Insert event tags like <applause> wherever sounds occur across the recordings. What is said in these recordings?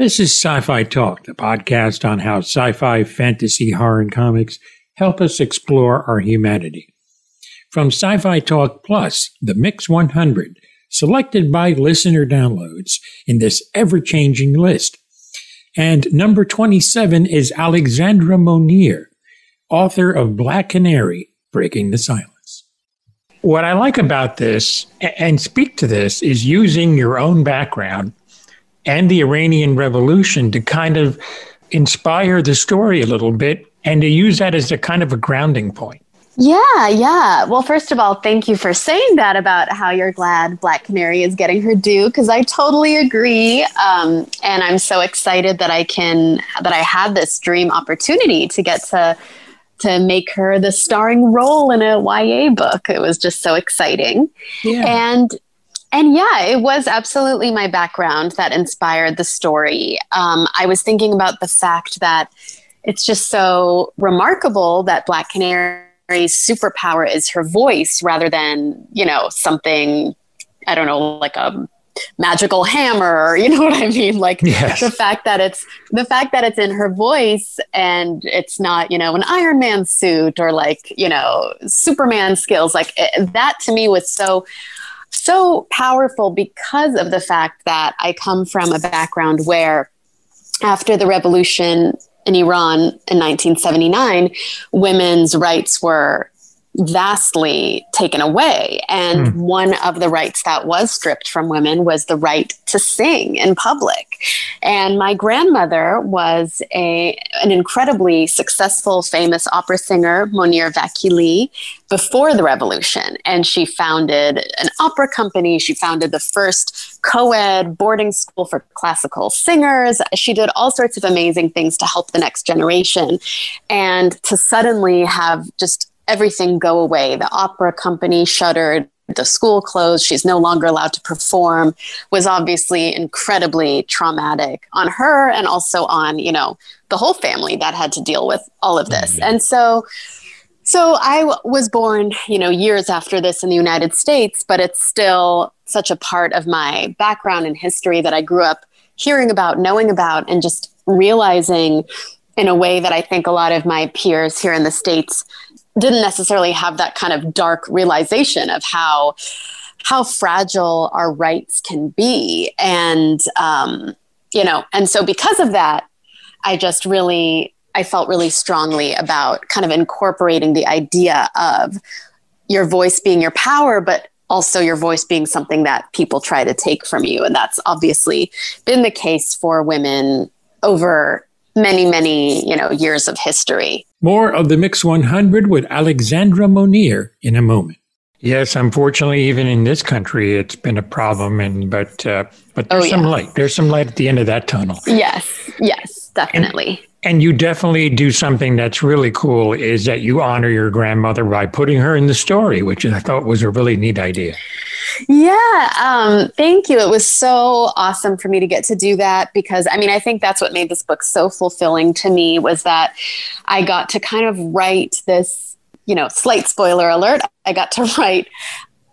This is Sci Fi Talk, the podcast on how sci fi, fantasy, horror, and comics help us explore our humanity. From Sci Fi Talk Plus, the Mix 100, selected by listener downloads in this ever changing list. And number 27 is Alexandra Monir, author of Black Canary Breaking the Silence. What I like about this and speak to this is using your own background and the Iranian Revolution to kind of inspire the story a little bit and to use that as a kind of a grounding point. Yeah, yeah. Well, first of all, thank you for saying that about how you're glad Black Canary is getting her due because I totally agree. Um, and I'm so excited that I can that I had this dream opportunity to get to to make her the starring role in a YA book. It was just so exciting. Yeah. And and yeah, it was absolutely my background that inspired the story. Um, I was thinking about the fact that it's just so remarkable that Black Canary's superpower is her voice rather than, you know, something, I don't know, like a magical hammer you know <laughs> what i mean like yes. the fact that it's the fact that it's in her voice and it's not you know an iron man suit or like you know superman skills like it, that to me was so so powerful because of the fact that I come from a background where after the revolution in Iran in 1979, women's rights were vastly taken away. And mm. one of the rights that was stripped from women was the right to sing in public. And my grandmother was a, an incredibly successful, famous opera singer, Monir Vakili, before the revolution. And she founded an opera company. She founded the first co ed boarding school for classical singers. She did all sorts of amazing things to help the next generation. And to suddenly have just everything go away. The opera company shuttered, the school closed, she's no longer allowed to perform, was obviously incredibly traumatic on her and also on, you know, the whole family that had to deal with all of this. Mm-hmm. And so so I w- was born, you know, years after this in the United States, but it's still such a part of my background and history that I grew up hearing about, knowing about, and just realizing in a way that I think a lot of my peers here in the States didn't necessarily have that kind of dark realization of how how fragile our rights can be. And um, you know and so because of that i just really i felt really strongly about kind of incorporating the idea of your voice being your power but also your voice being something that people try to take from you. And that's obviously been the case for women over many many you know years of history more of the Mix 100 with Alexandra Monir in a moment. Yes, unfortunately, even in this country, it's been a problem. And but uh, but there's oh, yeah. some light. There's some light at the end of that tunnel. Yes, yes, definitely. And, and you definitely do something that's really cool. Is that you honor your grandmother by putting her in the story, which I thought was a really neat idea. Yeah, um, thank you. It was so awesome for me to get to do that because I mean, I think that's what made this book so fulfilling to me was that I got to kind of write this, you know, slight spoiler alert. I got to <laughs> write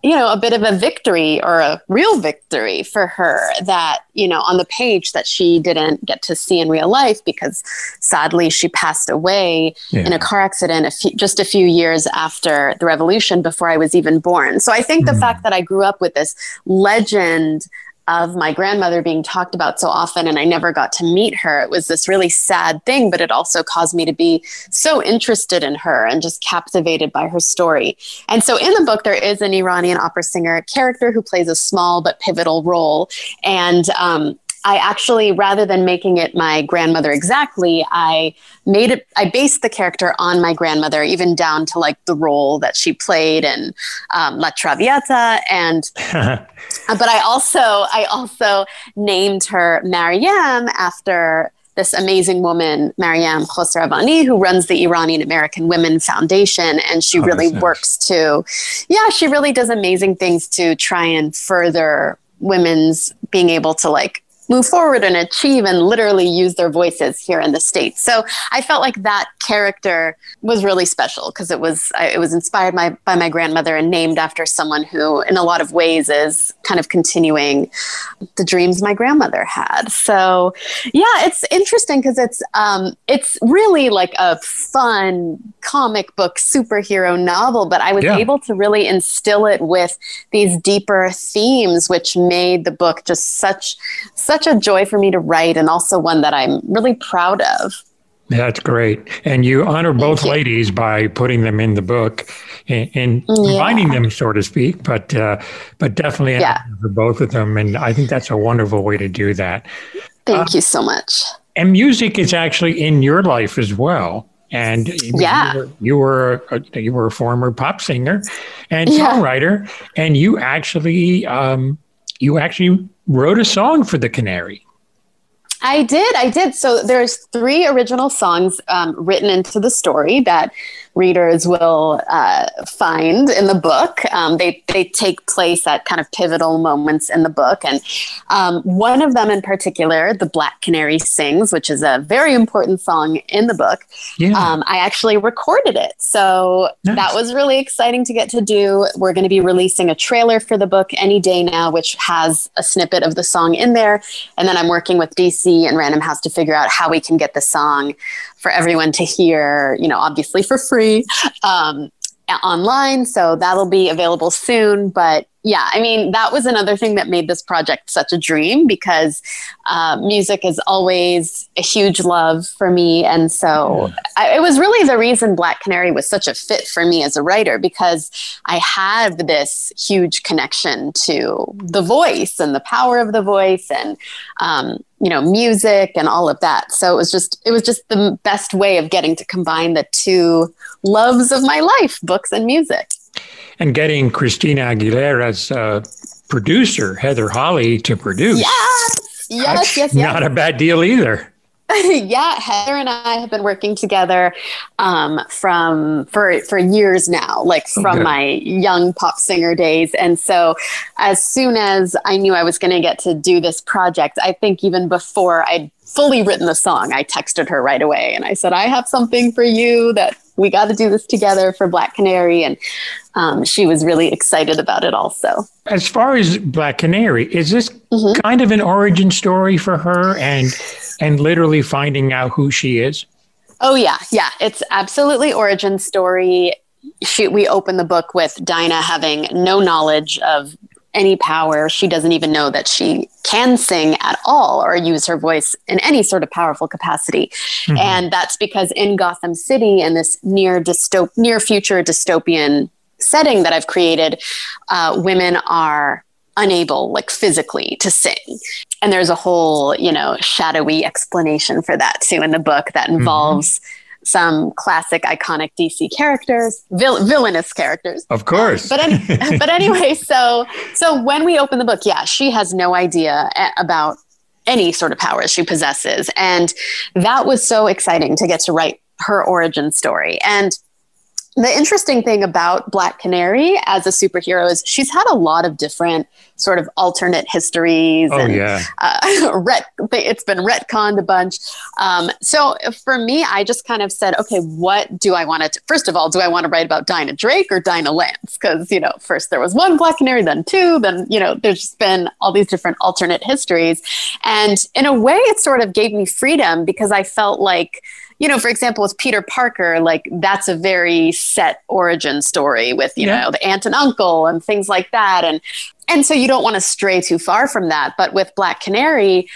you know a bit of a victory or a real victory for her that you know on the page that she didn't get to see in real life because sadly she passed away yeah. in a car accident a few, just a few years after the revolution before i was even born so i think mm. the fact that i grew up with this legend of my grandmother being talked about so often and I never got to meet her. It was this really sad thing, but it also caused me to be so interested in her and just captivated by her story. And so in the book, there is an Iranian opera singer character who plays a small but pivotal role. And um, I actually, rather than making it my grandmother exactly, I made it, I based the character on my grandmother, even down to like the role that she played in um, La Traviata. And, <laughs> but I also, I also named her Mariam after this amazing woman, Mariam Khosravani, who runs the Iranian American Women Foundation. And she oh, really nice. works to, yeah, she really does amazing things to try and further women's being able to like move forward and achieve and literally use their voices here in the States. So I felt like that character was really special because it was I, it was inspired by, by my grandmother and named after someone who, in a lot of ways, is kind of continuing the dreams my grandmother had. So, yeah, it's interesting because it's um, it's really like a fun comic book superhero novel, but I was yeah. able to really instill it with these deeper themes, which made the book just such such a joy for me to write, and also one that I'm really proud of. That's great. And you honor both you. ladies by putting them in the book and, and yeah. combining them, so to speak, but uh, but definitely yeah. for both of them. And I think that's a wonderful way to do that. Thank uh, you so much. And music is actually in your life as well. And yeah, you were you were a, you were a former pop singer and yeah. songwriter, and you actually um, you actually wrote a song for the Canary. I did. I did. So there's three original songs um, written into the story that readers will uh, find in the book. Um, they they take place at kind of pivotal moments in the book, and um, one of them in particular, "The Black Canary Sings," which is a very important song in the book. Yeah. Um, I actually recorded it, so nice. that was really exciting to get to do. We're going to be releasing a trailer for the book any day now, which has a snippet of the song in there, and then I'm working with DC and Random House to figure out how we can get the song for everyone to hear, you know, obviously for free um, online. So that'll be available soon. But yeah, I mean, that was another thing that made this project such a dream because uh, music is always a huge love for me. And so yeah. I, it was really the reason Black Canary was such a fit for me as a writer because I have this huge connection to the voice and the power of the voice and, um, you know, music and all of that. So it was just, it was just the best way of getting to combine the two loves of my life, books and music and getting Christina Aguilera's uh, producer, Heather Holley, to produce. Yes, yes, yes, yes. Not a bad deal either. <laughs> yeah, Heather and I have been working together um, from for for years now, like from my young pop singer days. And so, as soon as I knew I was going to get to do this project, I think even before I'd fully written the song, I texted her right away and I said, "I have something for you that we got to do this together for Black Canary. And um, she was really excited about it also. As far as Black Canary, is this mm-hmm. kind of an origin story for her and and literally finding out who she is? Oh yeah, yeah. It's absolutely origin story. She, we open the book with Dinah having no knowledge of any power. She doesn't even know that she can sing at all or use her voice in any sort of powerful capacity. Mm-hmm. And that's because in Gotham City and this near dystop- near future dystopian setting that I've created, uh, women are unable like physically to sing and there's a whole you know shadowy explanation for that too in the book that mm-hmm. involves mm-hmm some classic iconic DC characters, vil- villainous characters. Of course. but any- <laughs> but anyway, so so when we open the book, yeah, she has no idea eh, about any sort of powers she possesses, and that was so exciting to get to write her origin story. And the interesting thing about Black Canary as a superhero is she's had a lot of different sort of alternate histories. Oh, and, yeah. Uh, <laughs> ret- it's been retconned a bunch. Um, so for me, I just kind of said, okay, what do I want to, first of all, do I want to write about Dinah Drake or Dinah Lance? Because, you know, first there was one Black Canary, then two, then, you know, there's just been all these different alternate histories. And in a way, it sort of gave me freedom because I felt like, you know, for example, with Peter Parker, like that's a very set origin story with, you yeah. know, the aunt and uncle and things like that. And and so you don't want to stray too far from that. But with Black Canary,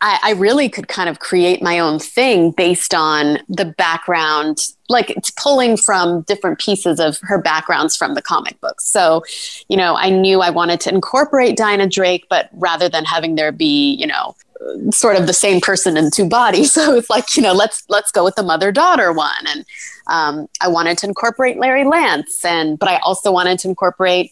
I, I, really could kind of create my own thing based on the background, like it's pulling from different pieces of her backgrounds from the comic books. So, you know, I knew I wanted to incorporate Dinah Drake, but rather than having there be, you know, sort of the same person in two bodies. <laughs> So it's like, you know, let's let's go with the mother daughter one. And um, I wanted to incorporate Larry Lance, and but I also wanted to incorporate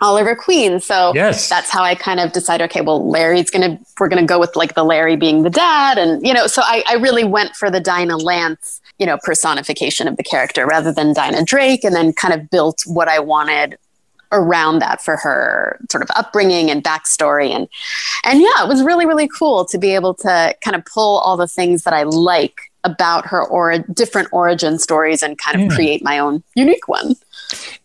Oliver Queen. So yes. that's how I kind of decided, okay, well, Larry's gonna we're gonna go with like the Larry being the dad. And you know, so I, I really went for the Dinah Lance, you know, personification of the character rather than Dinah Drake, and then kind of built what I wanted around that for her sort of upbringing and backstory and and yeah it was really really cool to be able to kind of pull all the things that i like about her or different origin stories and kind of yeah. create my own unique one.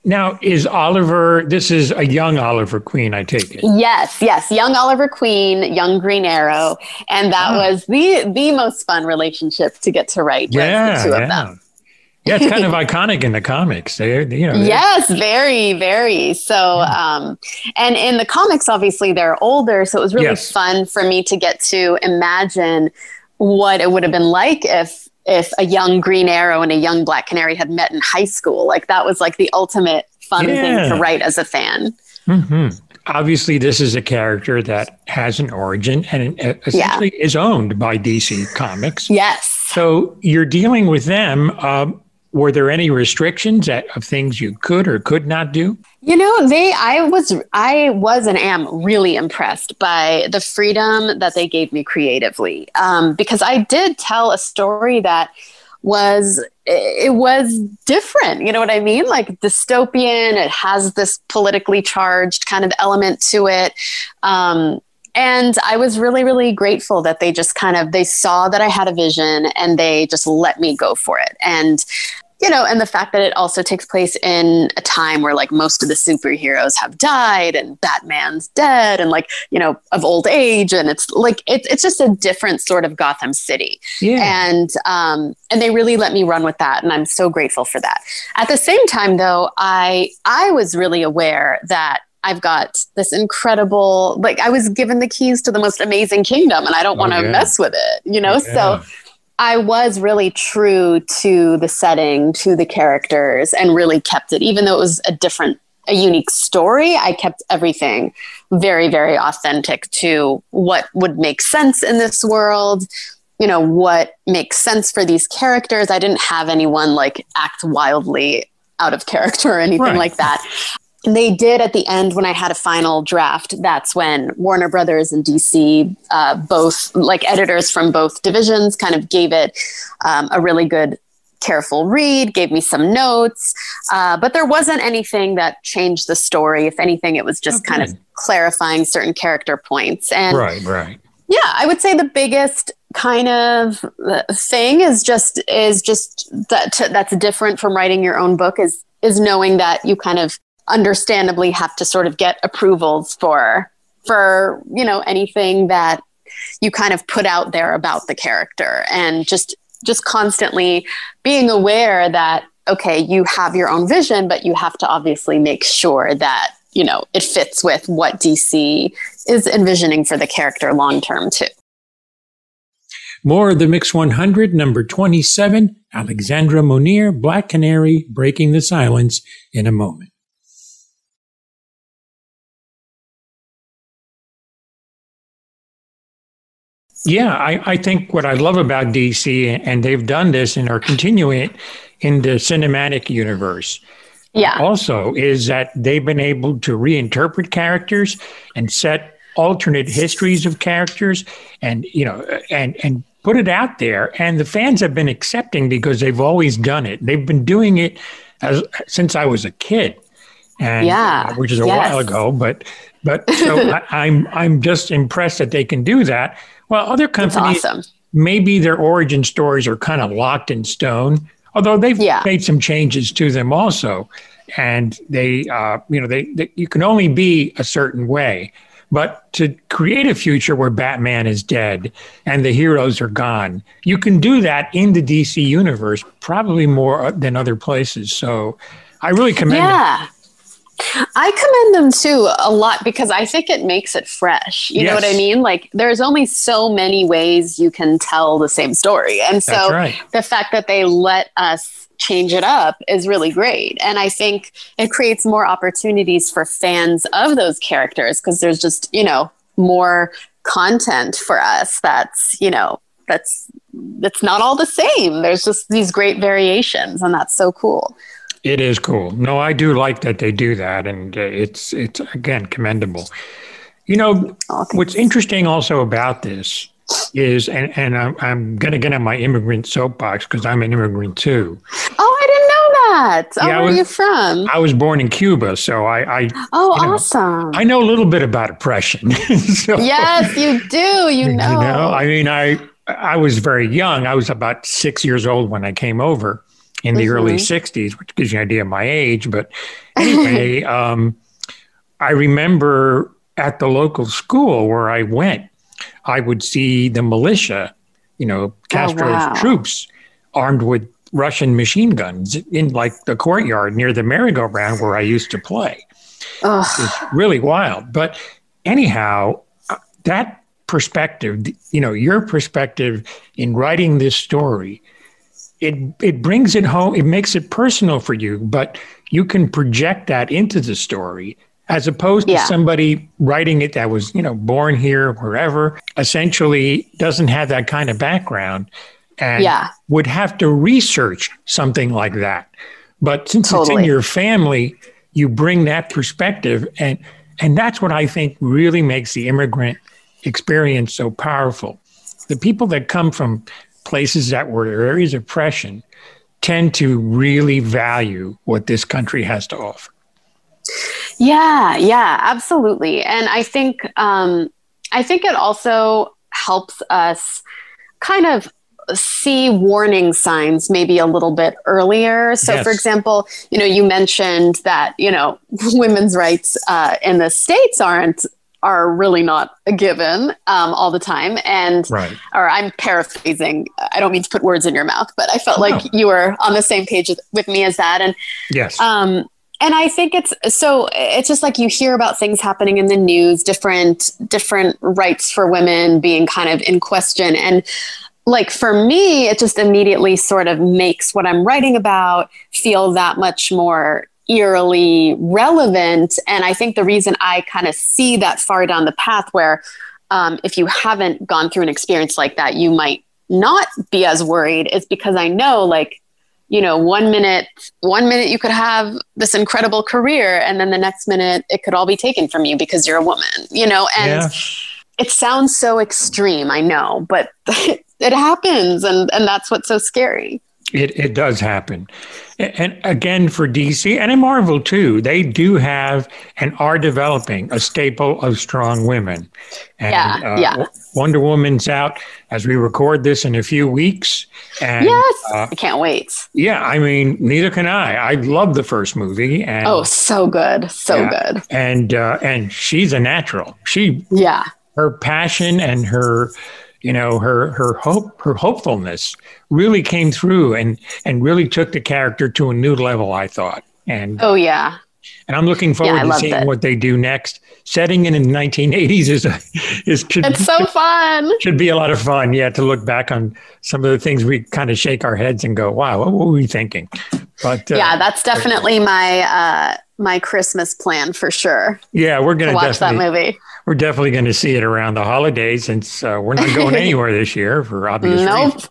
Now, is Oliver, this is a young Oliver Queen, I take it. Yes, yes. Young Oliver Queen, young Green Arrow. And that oh. was the the most fun relationship to get to write yeah, the two yeah. of them. Yeah, it's kind of <laughs> iconic in the comics. They, you know. Yes, very, very. So, yeah. um, and in the comics, obviously they're older, so it was really yes. fun for me to get to imagine what it would have been like if if a young Green Arrow and a young Black Canary had met in high school. Like that was like the ultimate fun yeah. thing to write as a fan. Mm-hmm. Obviously, this is a character that has an origin and essentially yeah. is owned by DC Comics. Yes. So you're dealing with them. Um, were there any restrictions of things you could or could not do? You know, they I was I was and am really impressed by the freedom that they gave me creatively. Um, because I did tell a story that was it was different you know what i mean like dystopian it has this politically charged kind of element to it um, and i was really really grateful that they just kind of they saw that i had a vision and they just let me go for it and you know, and the fact that it also takes place in a time where like most of the superheroes have died and Batman's dead and like, you know, of old age. And it's like, it's, it's just a different sort of Gotham City. Yeah. And, um, and they really let me run with that. And I'm so grateful for that. At the same time though, I, I was really aware that I've got this incredible, like I was given the keys to the most amazing kingdom and I don't want to oh, yeah. mess with it, you know? Yeah. So I was really true to the setting, to the characters, and really kept it, even though it was a different, a unique story. I kept everything very, very authentic to what would make sense in this world, you know, what makes sense for these characters. I didn't have anyone like act wildly out of character or anything right. like that they did at the end when I had a final draft. That's when Warner Brothers and DC, uh, both like editors from both divisions, kind of gave it um, a really good, careful read, gave me some notes. Uh, but there wasn't anything that changed the story. If anything, it was just okay. kind of clarifying certain character points. And right, right. Yeah, I would say the biggest kind of uh, thing is just is just that that's different from writing your own book is is knowing that you kind of understandably have to sort of get approvals for for you know anything that you kind of put out there about the character and just just constantly being aware that okay you have your own vision but you have to obviously make sure that you know it fits with what dc is envisioning for the character long term too more of the Mix 100, number 27, Alexandra Monir, Black Canary, Breaking the Silence, in a moment. Yeah, I, I think what I love about DC, and they've done this and are continuing it in the cinematic universe. Yeah. Also, is that they've been able to reinterpret characters and set alternate histories of characters, and you know, and and put it out there. And the fans have been accepting because they've always done it. They've been doing it as since I was a kid, and yeah, uh, which is a yes. while ago. But but so <laughs> I, I'm I'm just impressed that they can do that well, other companies, awesome. maybe their origin stories are kind of locked in stone, although they've yeah. made some changes to them also. And they, uh, you know, they, they, you can only be a certain way. But to create a future where Batman is dead and the heroes are gone, you can do that in the DC universe, probably more than other places. So I really commend yeah. I commend them too a lot because I think it makes it fresh. You yes. know what I mean? Like there's only so many ways you can tell the same story. And so right. the fact that they let us change it up is really great. And I think it creates more opportunities for fans of those characters because there's just, you know, more content for us that's, you know, that's that's not all the same. There's just these great variations and that's so cool. It is cool. No, I do like that they do that, and uh, it's it's again commendable. You know, what's interesting also about this is, and, and I'm, I'm going to get on my immigrant soapbox because I'm an immigrant too. Oh, I didn't know that. Oh, yeah, where was, are you from? I was born in Cuba, so I. I oh, you know, awesome. I know a little bit about oppression. <laughs> so, yes, you do. You know. You know, I mean, I I was very young. I was about six years old when I came over in the mm-hmm. early 60s, which gives you an idea of my age. But anyway, <laughs> um, I remember at the local school where I went, I would see the militia, you know, oh, Castro's oh, wow. troops armed with Russian machine guns in like the courtyard near the merry-go-round where I used to play. It's really wild. But anyhow, uh, that perspective, you know, your perspective in writing this story, it it brings it home. It makes it personal for you, but you can project that into the story as opposed to somebody writing it that was you know born here wherever essentially doesn't have that kind of background and yeah. would have to research something like that but since totally. it's in your family you bring that perspective and and that's what i think really makes the immigrant experience so powerful the people that come from places that were areas of oppression tend to really value what this country has to offer yeah, yeah, absolutely. And I think um, I think it also helps us kind of see warning signs maybe a little bit earlier. So, yes. for example, you know, you mentioned that you know <laughs> women's rights uh, in the states aren't are really not a given um, all the time. And, right. or I'm paraphrasing, I don't mean to put words in your mouth, but I felt oh, like no. you were on the same page with me as that. And, yes. Um, and i think it's so it's just like you hear about things happening in the news different different rights for women being kind of in question and like for me it just immediately sort of makes what i'm writing about feel that much more eerily relevant. And i think the reason i kind of see that far down the path where um, if you haven't gone through an experience like that you might not be as worried is because i know like you know one minute one minute you could have this incredible career and then the next minute it could all be taken from you because you're a woman you know? And yeah. it sounds so extreme i know but <laughs> it happens and and that's what's so scary it, it does happen. And again, for DC and in Marvel too, they do have and are developing a staple of strong women. And, yeah, uh, yeah. Wonder Woman's out as we record this in a few weeks. And, yes, uh, I can't wait. Yeah, I mean, neither can I. I love the first movie. And, oh, so good, so yeah, good. And uh, and she's a natural. She yeah, her passion and her you know her her hope her hopefulness really came through and and really took the character to a new level i thought. And oh yeah. and i'm looking forward yeah, to seeing it. what they do next. Setting in the 1980s is a, is could, it's so fun. should be a lot of fun yeah to look back on some of the things we kind of shake our heads and go wow what were we thinking? But uh, yeah that's definitely my uh my christmas plan for sure yeah we're gonna watch that movie we're definitely going to see it around the holidays since uh, we're not going <laughs> anywhere this year for obvious nope. reasons.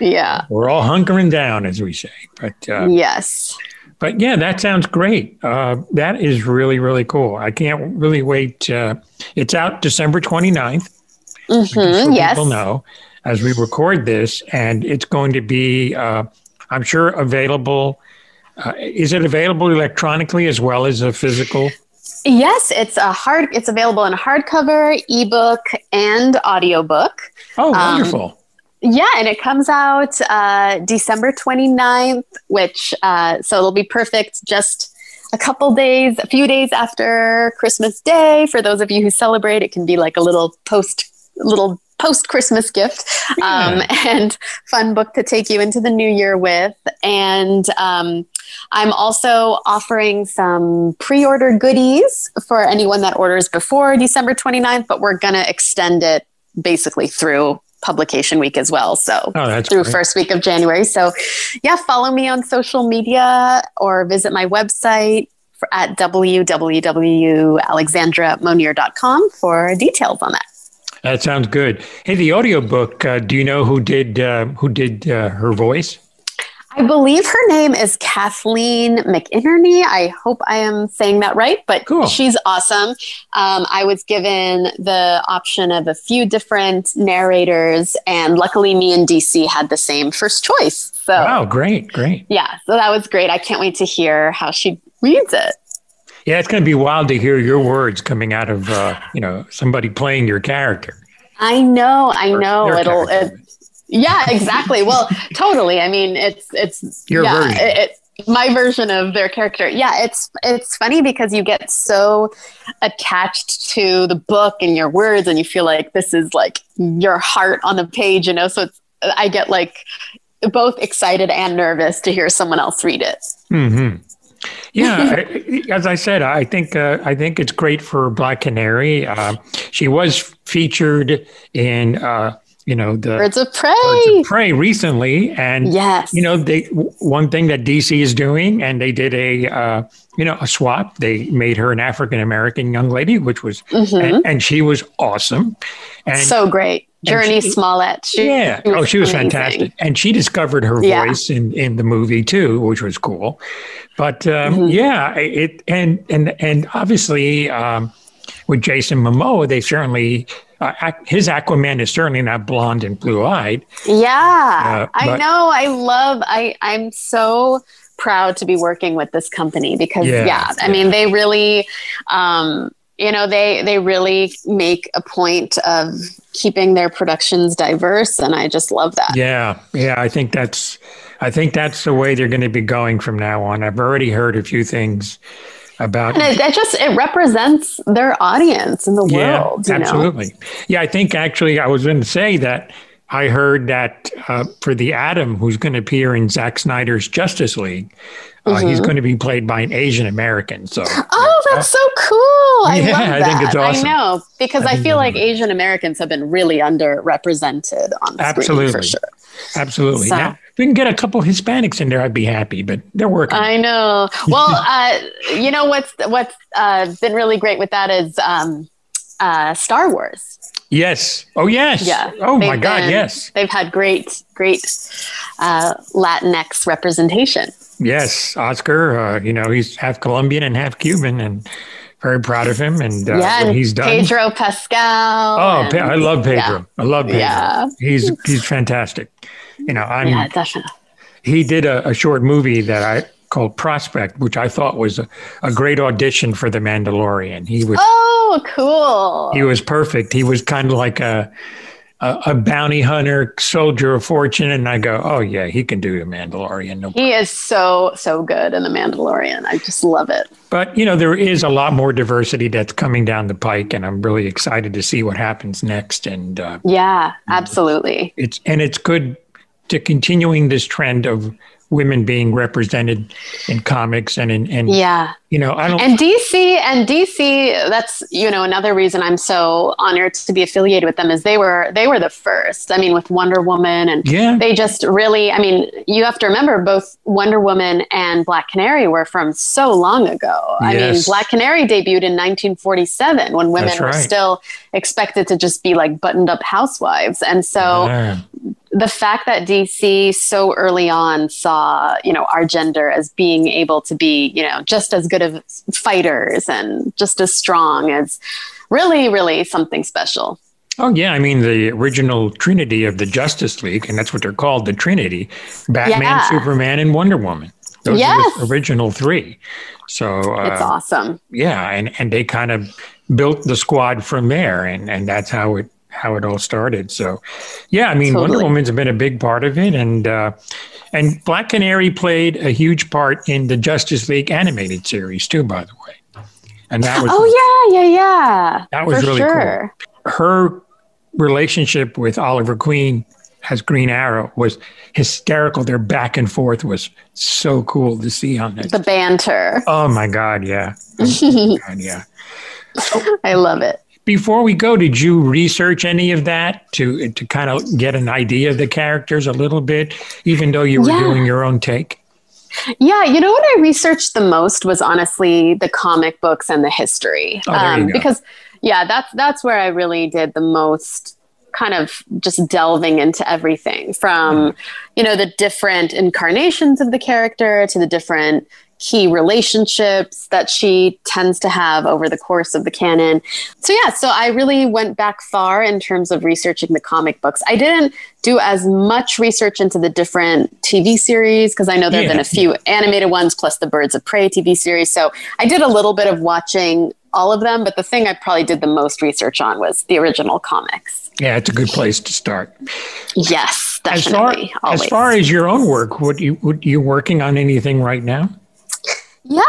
Yeah. We're all hunkering down, as we say. But uh, yes. But yeah, that sounds great. Uh, that is really, really cool. I can't really wait. Uh, it's out December 29th. Mm-hmm, yes. People know as we record this, and it's going to be, uh, I'm sure, available. Uh, is it available electronically as well as a physical? Yes, it's a hard. It's available in hardcover, ebook, and audiobook. Oh, um, wonderful! Um, yeah, and it comes out uh, December 29th, which uh, so it'll be perfect just a couple days, a few days after Christmas Day. For those of you who celebrate, it can be like a little post, little post Christmas gift um, <laughs> and fun book to take you into the new year with. And um, I'm also offering some pre order goodies for anyone that orders before December 29th, but we're going to extend it basically through publication week as well. So oh, through great. first week of January. So yeah, follow me on social media or visit my website at www.alexandramonir.com for details on that. That sounds good. Hey, the audiobook, uh, do you know who did uh, who did uh, her voice? I believe her name is Kathleen McInerney. I hope I am saying that right, but cool. she's awesome. Um, I was given the option of a few different narrators, and luckily, me and DC had the same first choice. So, wow, great, great. Yeah, so that was great. I can't wait to hear how she reads it. Yeah, it's going to be wild to hear your words coming out of uh, you know somebody playing your character. I know, I know. It'll. It, yeah, exactly. Well, totally. I mean, it's it's your yeah, version. It, it, my version of their character. Yeah, it's it's funny because you get so attached to the book and your words, and you feel like this is like your heart on the page. You know, so it's I get like both excited and nervous to hear someone else read it. Mm-hmm. Yeah, <laughs> as I said, I think uh, I think it's great for Black Canary. Uh, she was featured in uh, you know the Birds of Prey. Birds of Prey recently, and yes, you know they one thing that DC is doing, and they did a uh, you know a swap. They made her an African American young lady, which was mm-hmm. and, and, she was awesome, and so great. Jurnee she, Smollett. She, yeah. She oh, she was amazing. fantastic. And she discovered her yeah. voice in, in the movie too, which was cool. But um, mm-hmm. yeah, it and and and obviously um, with Jason Momoa, they certainly uh, his Aquaman is certainly not blonde and blue eyed. Yeah, uh, I know. I love. I I'm so proud to be working with this company because yeah, yeah I yeah. mean they really um, you know they they really make a point of keeping their productions diverse and i just love that yeah yeah i think that's i think that's the way they're going to be going from now on i've already heard a few things about and it, it just it represents their audience in the yeah, world absolutely know? yeah i think actually i was going to say that I heard that uh, for the Atom, who's going to appear in Zack Snyder's Justice League, uh, mm-hmm. he's going to be played by an Asian American. So, oh, that's so cool! I yeah, I think it's awesome. I know because I, I feel like Asian Americans have been really underrepresented on the Absolutely. for sure. Absolutely. So. Now, if we can get a couple Hispanics in there, I'd be happy. But they're working. I know. <laughs> Well, uh, you know what's what's uh, been really great with that is um, uh, Star Wars. Yes. Oh, yes. Yeah. Oh my God. Been, yes. They've had great, great uh, Latinx representation. Yes, Oscar. Uh, you know, he's half Colombian and half Cuban, and very proud of him and uh, yeah, what he's done. Pedro Pascal. Oh, and, I love Pedro. Yeah. I love Pedro. Yeah. He's he's fantastic. You know, I'm. Yeah, definitely. He did a, a short movie that I called Prospect, which I thought was a, a great audition for The Mandalorian. He was oh cool. He was perfect. He was kind of like a, a, a bounty hunter, soldier of fortune, and I go, oh yeah, he can do The Mandalorian. No he is so so good in The Mandalorian. I just love it. But you know, there is a lot more diversity that's coming down the pike, and I'm really excited to see what happens next. And uh, yeah, absolutely. It's and it's good to continuing this trend of women being represented in comics and in and yeah. you know i don't and dc and dc that's you know another reason i'm so honored to be affiliated with them is they were they were the first. I mean with wonder woman and yeah. they just really i mean you have to remember both wonder woman and black canary were from so long ago. I yes. mean black canary debuted in 1947 when women right. were still expected to just be like buttoned up housewives. And so yeah the fact that DC so early on saw, you know, our gender as being able to be, you know, just as good of fighters and just as strong as really, really something special. Oh yeah, I mean the original Trinity of the Justice League, and that's what they're called, the Trinity: Batman, yeah. Superman, and Wonder Woman. Those yes. are the original three. So uh, it's awesome. Yeah, and and they kind of built the squad from there, and and that's how it how it all started. So, yeah, I mean, totally. Wonder Woman's been a big part of it, and uh, and Black Canary played a huge part in the Justice League animated series too, by the way. And that was oh yeah, yeah, yeah. That was really sure. cool. Her relationship with Oliver Queen as Green Arrow was hysterical. Their back and forth was so cool to see on this. The banter. Oh my god, yeah. <laughs> Oh god, yeah. I love it before we go, did you research any of that to to kind of get an idea of the characters a little bit, even though you were yeah. doing your own take? Yeah, you know what I researched the most was honestly the comic books and the history, oh, um, because yeah, that's that's where I really did the most kind of just delving into everything from mm. you know the different incarnations of the character to the different key relationships that she tends to have over the course of the canon. So, yeah, so I really went back far in terms of researching the comic books. I didn't do as much research into the different TV series because I know there have yeah. been a few animated ones plus the Birds of Prey TV series. So, I did a little bit of watching all of them, but the thing I probably did the most research on was the original comics. Yeah, it's a good place to start. Yes, definitely. As far, as, far as your own work, what you what you working on anything right now?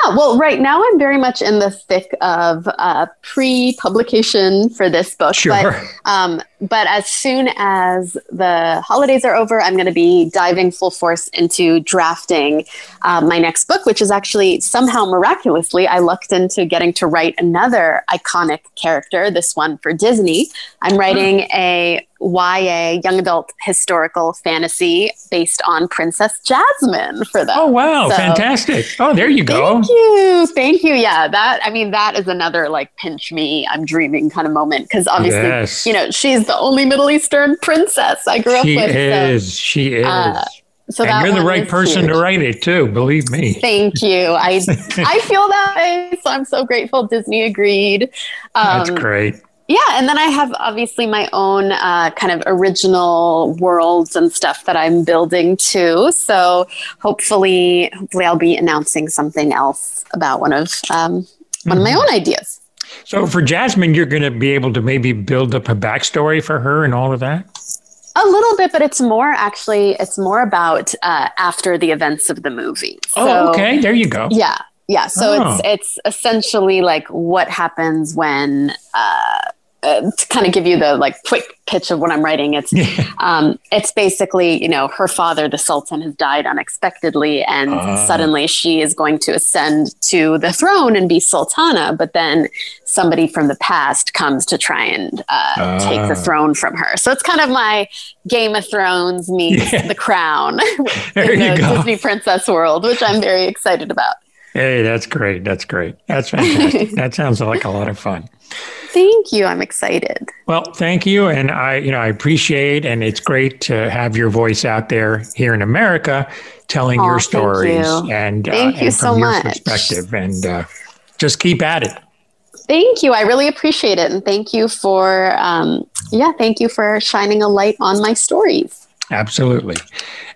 Yeah, well, right now I'm very much in the thick of uh, pre-publication for this book. Sure. But, um, but as soon as the holidays are over, I'm going to be diving full force into drafting uh, my next book, which is actually somehow miraculously I lucked into getting to write another iconic character. This one for Disney. I'm writing a YA young adult historical fantasy based on Princess Jasmine for them. Oh wow, so, fantastic. Oh, there you go. Thank you. Thank you. Yeah, that I mean that is another like pinch me, I'm dreaming kind of moment cuz obviously, yes. you know, she's the only Middle Eastern princess I grew up she with. She is. So, she is. Uh, so and you're the right person huge. to write it too. Believe me. Thank you. I I <laughs> feel that way, so I'm so grateful. Disney agreed. Um, That's great yeah and then i have obviously my own uh, kind of original worlds and stuff that i'm building too so hopefully hopefully i'll be announcing something else about one of um, one of my mm-hmm. own ideas so for jasmine you're going to be able to maybe build up a backstory for her and all of that a little bit, but it's more actually, it's more about uh, after the events of the movie. Oh, so, oh, okay. There you go. Yeah. Yeah. So oh. it's, it's essentially like what happens when, uh, uh, to kind of give you the like quick pitch of what I'm writing, it's um, it's basically you know her father, the Sultan, has died unexpectedly, and uh. suddenly she is going to ascend to the throne and be sultana. But then somebody from the past comes to try and uh, take the ah. throne from her. So it's kind of my Game of Thrones meets yeah. The Crown <laughs> in the. Disney princess world, which I'm very excited about. Hey, that's great. That's great. That's fantastic. that sounds like a lot of fun. Thank you. I'm excited. Well, thank you. And I, you know, I appreciate and it's great to have your voice out there here in America telling oh, your stories you. and, uh, thank uh, you and so much. perspective. And uh, just keep at it. Thank you. I really appreciate it. And thank you for, um, yeah, thank you for shining a light on my stories. Absolutely.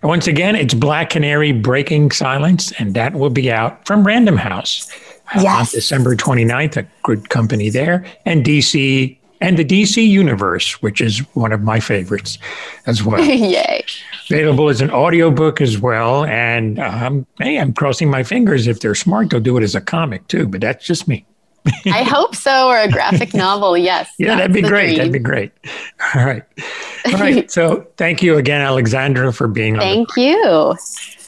And once again, it's Black Canary Breaking Silence, and that will be out from Random House uh, yes. on December 29th, a good company there, and DC and the DC Universe, which is one of my favorites as <laughs> well. Yay. Available as an audiobook as well. And um, hey, I'm crossing my fingers. If they're smart, they'll do it as a comic too, but that's just me. I hope so, or a graphic <laughs> novel. Yes. Yeah, that'd be great. Dream. That'd be great. <laughs> All right. All right. <laughs> so thank you again, Alexandra, for being thank on. Thank you.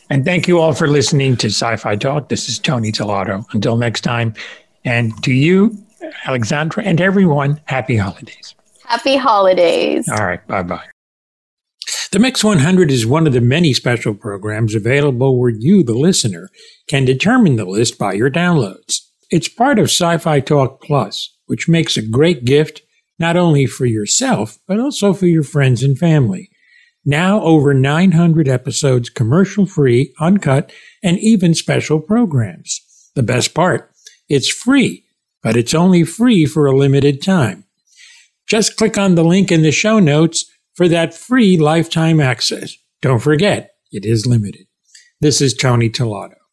And thank you all for listening to Sci Fi Talk. This is Tony Tellado. Until next time. And to you, Alexandra, and everyone, happy holidays. Happy holidays. All right. Bye bye. The Mix 100 is one of the many special programs available where you, the listener, can determine the list by your downloads. It's part of Sci Fi Talk Plus, which makes a great gift not only for yourself, but also for your friends and family. Now over 900 episodes commercial free, uncut, and even special programs. The best part, it's free, but it's only free for a limited time. Just click on the link in the show notes for that free lifetime access. Don't forget, it is limited. This is Tony Tellado.